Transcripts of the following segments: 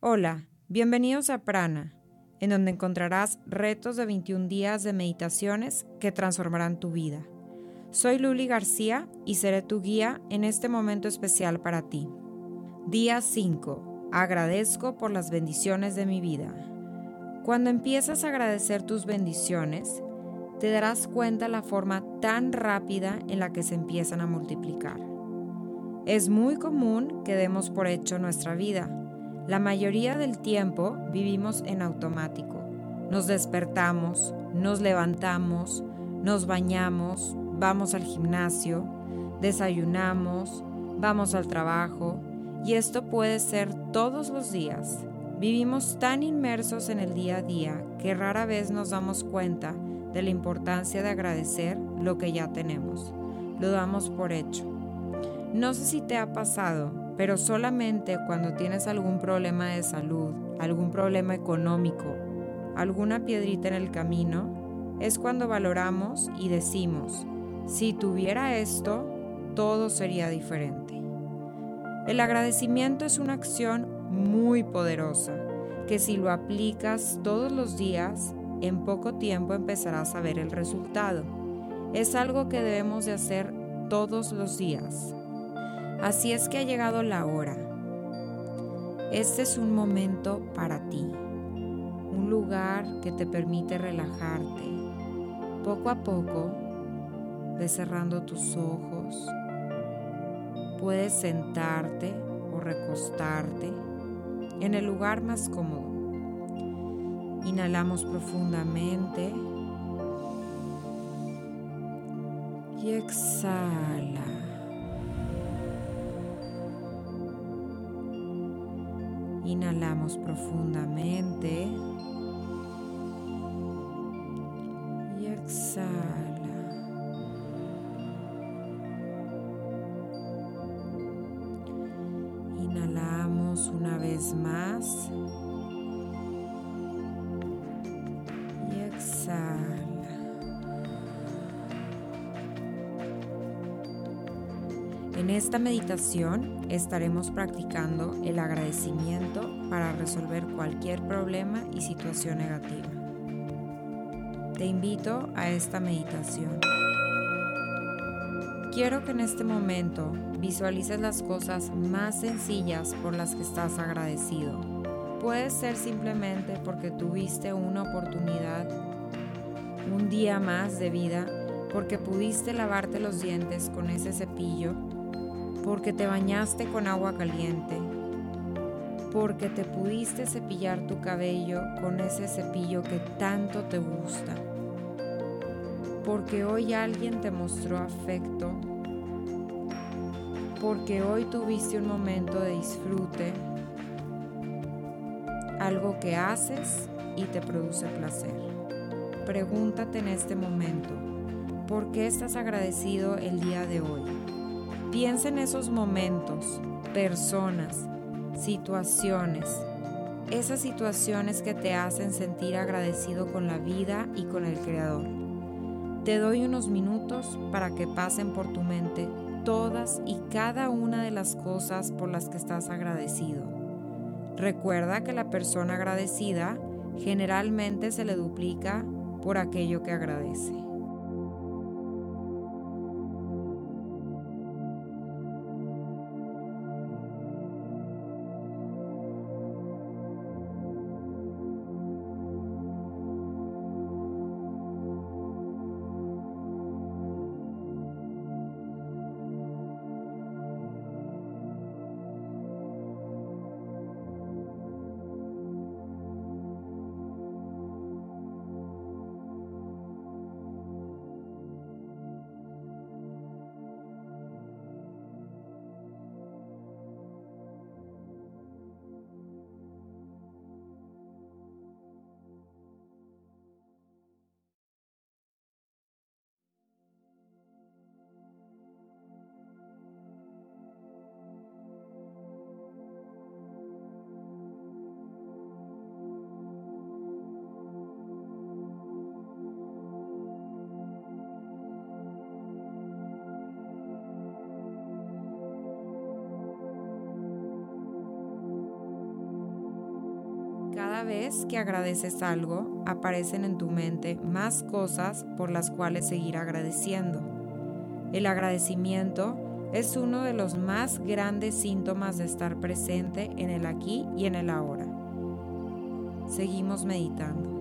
Hola, bienvenidos a Prana, en donde encontrarás retos de 21 días de meditaciones que transformarán tu vida. Soy Luli García y seré tu guía en este momento especial para ti. Día 5. Agradezco por las bendiciones de mi vida. Cuando empiezas a agradecer tus bendiciones, te darás cuenta la forma tan rápida en la que se empiezan a multiplicar. Es muy común que demos por hecho nuestra vida la mayoría del tiempo vivimos en automático. Nos despertamos, nos levantamos, nos bañamos, vamos al gimnasio, desayunamos, vamos al trabajo y esto puede ser todos los días. Vivimos tan inmersos en el día a día que rara vez nos damos cuenta de la importancia de agradecer lo que ya tenemos. Lo damos por hecho. No sé si te ha pasado, pero solamente cuando tienes algún problema de salud, algún problema económico, alguna piedrita en el camino, es cuando valoramos y decimos, si tuviera esto, todo sería diferente. El agradecimiento es una acción muy poderosa que si lo aplicas todos los días, en poco tiempo empezarás a ver el resultado. Es algo que debemos de hacer todos los días. Así es que ha llegado la hora. Este es un momento para ti, un lugar que te permite relajarte. Poco a poco, ves cerrando tus ojos. Puedes sentarte o recostarte en el lugar más cómodo. Inhalamos profundamente y exhala. Inhalamos profundamente y exhala. Inhalamos una vez más En esta meditación estaremos practicando el agradecimiento para resolver cualquier problema y situación negativa. Te invito a esta meditación. Quiero que en este momento visualices las cosas más sencillas por las que estás agradecido. Puede ser simplemente porque tuviste una oportunidad, un día más de vida, porque pudiste lavarte los dientes con ese cepillo porque te bañaste con agua caliente, porque te pudiste cepillar tu cabello con ese cepillo que tanto te gusta, porque hoy alguien te mostró afecto, porque hoy tuviste un momento de disfrute, algo que haces y te produce placer. Pregúntate en este momento, ¿por qué estás agradecido el día de hoy? Piensa en esos momentos, personas, situaciones, esas situaciones que te hacen sentir agradecido con la vida y con el Creador. Te doy unos minutos para que pasen por tu mente todas y cada una de las cosas por las que estás agradecido. Recuerda que la persona agradecida generalmente se le duplica por aquello que agradece. Cada vez que agradeces algo, aparecen en tu mente más cosas por las cuales seguir agradeciendo. El agradecimiento es uno de los más grandes síntomas de estar presente en el aquí y en el ahora. Seguimos meditando.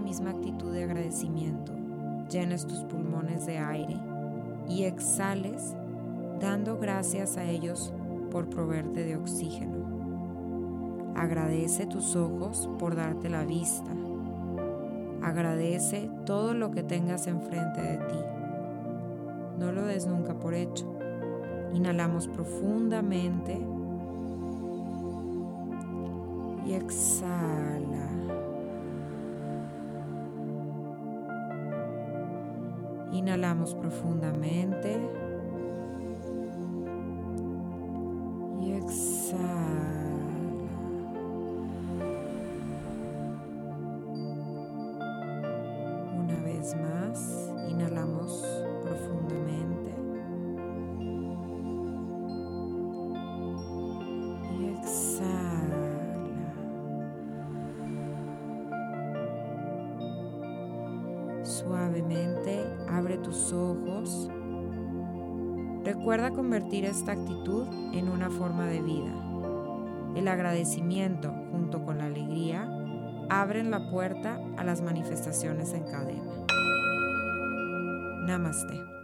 Misma actitud de agradecimiento, llenes tus pulmones de aire y exhales dando gracias a ellos por proveerte de oxígeno. Agradece tus ojos por darte la vista. Agradece todo lo que tengas enfrente de ti. No lo des nunca por hecho. Inhalamos profundamente y exhala. Inhalamos profundamente y exhala. Una vez más, inhalamos profundamente. Suavemente abre tus ojos. Recuerda convertir esta actitud en una forma de vida. El agradecimiento junto con la alegría abren la puerta a las manifestaciones en cadena. Namaste.